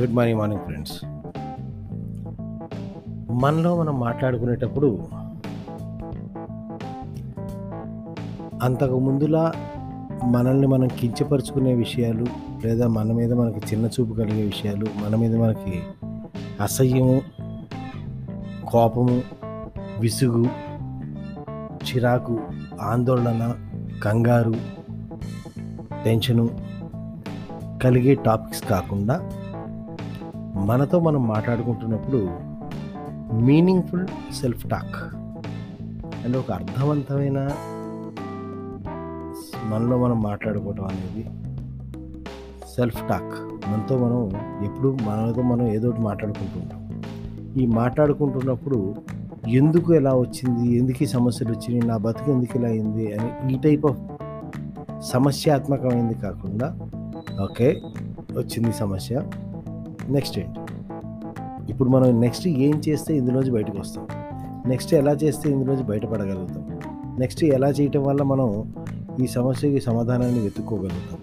Good morning morning friends. మనలో మనం మాట్లాడుకునేటప్పుడు అంతకు ముందులా మనల్ని మనం కించపరుచుకునే విషయాలు లేదా మన మీద మనకి చిన్న చూపు కలిగే విషయాలు మన మీద మనకి అసహ్యము కోపము విసుగు చిరాకు ఆందోళన కంగారు టెన్షను కలిగే టాపిక్స్ కాకుండా మనతో మనం మాట్లాడుకుంటున్నప్పుడు మీనింగ్ఫుల్ సెల్ఫ్ టాక్ అంటే ఒక అర్థవంతమైన మనలో మనం మాట్లాడుకోవటం అనేది సెల్ఫ్ టాక్ మనతో మనం ఎప్పుడు మనతో మనం ఏదో ఒకటి మాట్లాడుకుంటుంటాం ఈ మాట్లాడుకుంటున్నప్పుడు ఎందుకు ఎలా వచ్చింది ఎందుకు ఈ సమస్యలు వచ్చినాయి నా బతుకు ఎందుకు ఇలా అయింది అని ఈ టైప్ ఆఫ్ సమస్యాత్మకమైంది కాకుండా ఓకే వచ్చింది సమస్య. నెక్స్ట్ ఏంటి ఇప్పుడు మనం నెక్స్ట్ ఏం చేస్తే ఇందులోంచి బయటకు వస్తాం? నెక్స్ట్ ఎలా చేస్తే ఇందులోంచి బయటపడగలుగుతాం? నెక్స్ట్ ఎలా చేయటం వల్ల మనం ఈ సమస్యకి సమాధానాన్ని వెతుక్కోగలుగుతాం?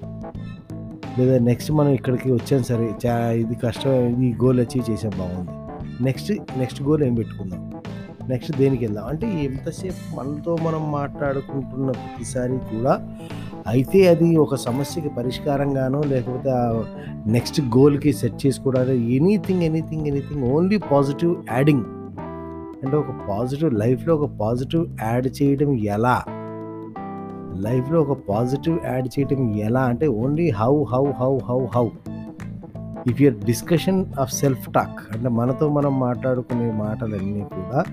లేదా నెక్స్ట్ మనం ఇక్కడికి వచ్చాం సరే చా ఇది కష్టం ఈ గోల్ అచీవ్ చేసాం బాగుంది. నెక్స్ట్ నెక్స్ట్ గోల్ ఏం పెట్టుకుందాం నెక్స్ట్ దేనికి వెళ్దాం? అంటే ఎంతసేపు మనతో మనం మాట్లాడుకుంటున్న ప్రతిసారి కూడా అయితే అది ఒక సమస్యకి పరిష్కారంగానో లేకపోతే నెక్స్ట్ గోల్కి సెట్ చేసుకోవడానికి anything anything anything only positive adding. అంటే ఒక పాజిటివ్ లైఫ్లో ఒక పాజిటివ్ యాడ్ చేయడం ఎలా? లైఫ్లో ఒక పాజిటివ్ యాడ్ చేయడం ఎలా? అంటే only how how how how how. If your discussion of self talk అంటే మనతో మనం మాట్లాడుకునే మాటలన్నీ కూడా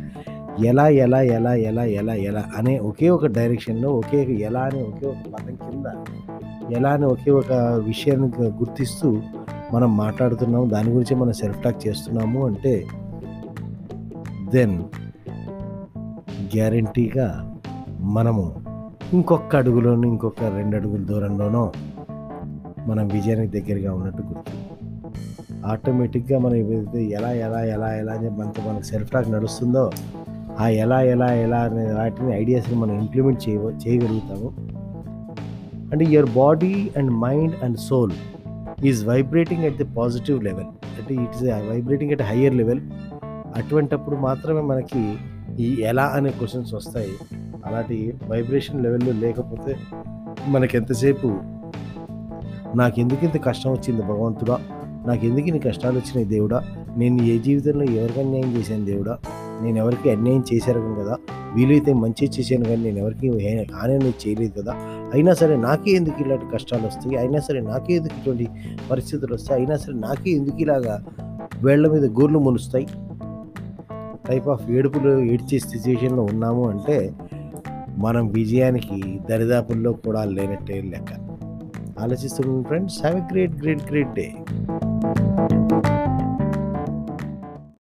ఎలా ఎలా ఎలా ఎలా ఎలా ఎలా అనే ఒకే ఒక డైరెక్షన్లో ఒకే ఎలా అనే ఒకే ఒక పదం కింద ఎలా అని ఒకే ఒక విషయాన్ని గుర్తిస్తూ మనం మాట్లాడుతున్నాము. దాని గురించి మనం సెల్ఫ్ టాక్ చేస్తున్నాము అంటే దెన్ గ్యారంటీగా మనము ఇంకొక అడుగులోనూ ఇంకొక రెండు అడుగుల దూరంలోనో మనం విజయానికి దగ్గరగా ఉన్నట్టు గుర్తు. ఆటోమేటిక్గా మనం ఏదైతే ఎలా ఎలా ఎలా ఎలా అని మనతో మనకు సెల్ఫ్ టాక్ నడుస్తుందో ఆ ఎలా ఎలా ఎలా అనే వాటిని ఐడియాస్ని మనం ఇంప్లిమెంట్ చేయ చేయగలుగుతాము. అంటే your body and mind and soul is vibrating at the positive level. అంటే it is vibrating at higher level. అటువంటప్పుడు మాత్రమే మనకి ఈ ఎలా అనే క్వశ్చన్స్ వస్తాయి. అలాంటి వైబ్రేషన్ లెవెల్లో లేకపోతే మనకి ఎంతసేపు నాకు ఎందుకు ఇంత కష్టం వచ్చింది భగవంతుడా? నాకు ఎందుకు ఇన్ని కష్టాలు వచ్చినాయి దేవుడా? నేను ఏ జీవితంలో ఎవరికి అన్యాయం చేశాను దేవుడా? నేను ఎవరికి అన్యాయం చేశాను కదా వీలైతే మంచి చేశాను కానీ నేను ఎవరికి హాని చేయలేదు కదా. అయినా సరే నాకే ఎందుకు ఇలాంటి కష్టాలు వస్తాయి? అయినా సరే నాకే ఎందుకు ఇటువంటి పరిస్థితులు వస్తాయి? అయినా సరే నాకే ఎందుకు ఇలాగా వేళ్ళ మీద గోర్లు మునుస్తాయి టైప్ ఆఫ్ ఏడుపులు ఏడ్చే సిచ్యువేషన్లో ఉన్నాము అంటే మనం విజయానికి దరిదాపుల్లో కూడా లేనట్టే లెక్క. ఆలోచిస్తున్నాం friends have a great great great day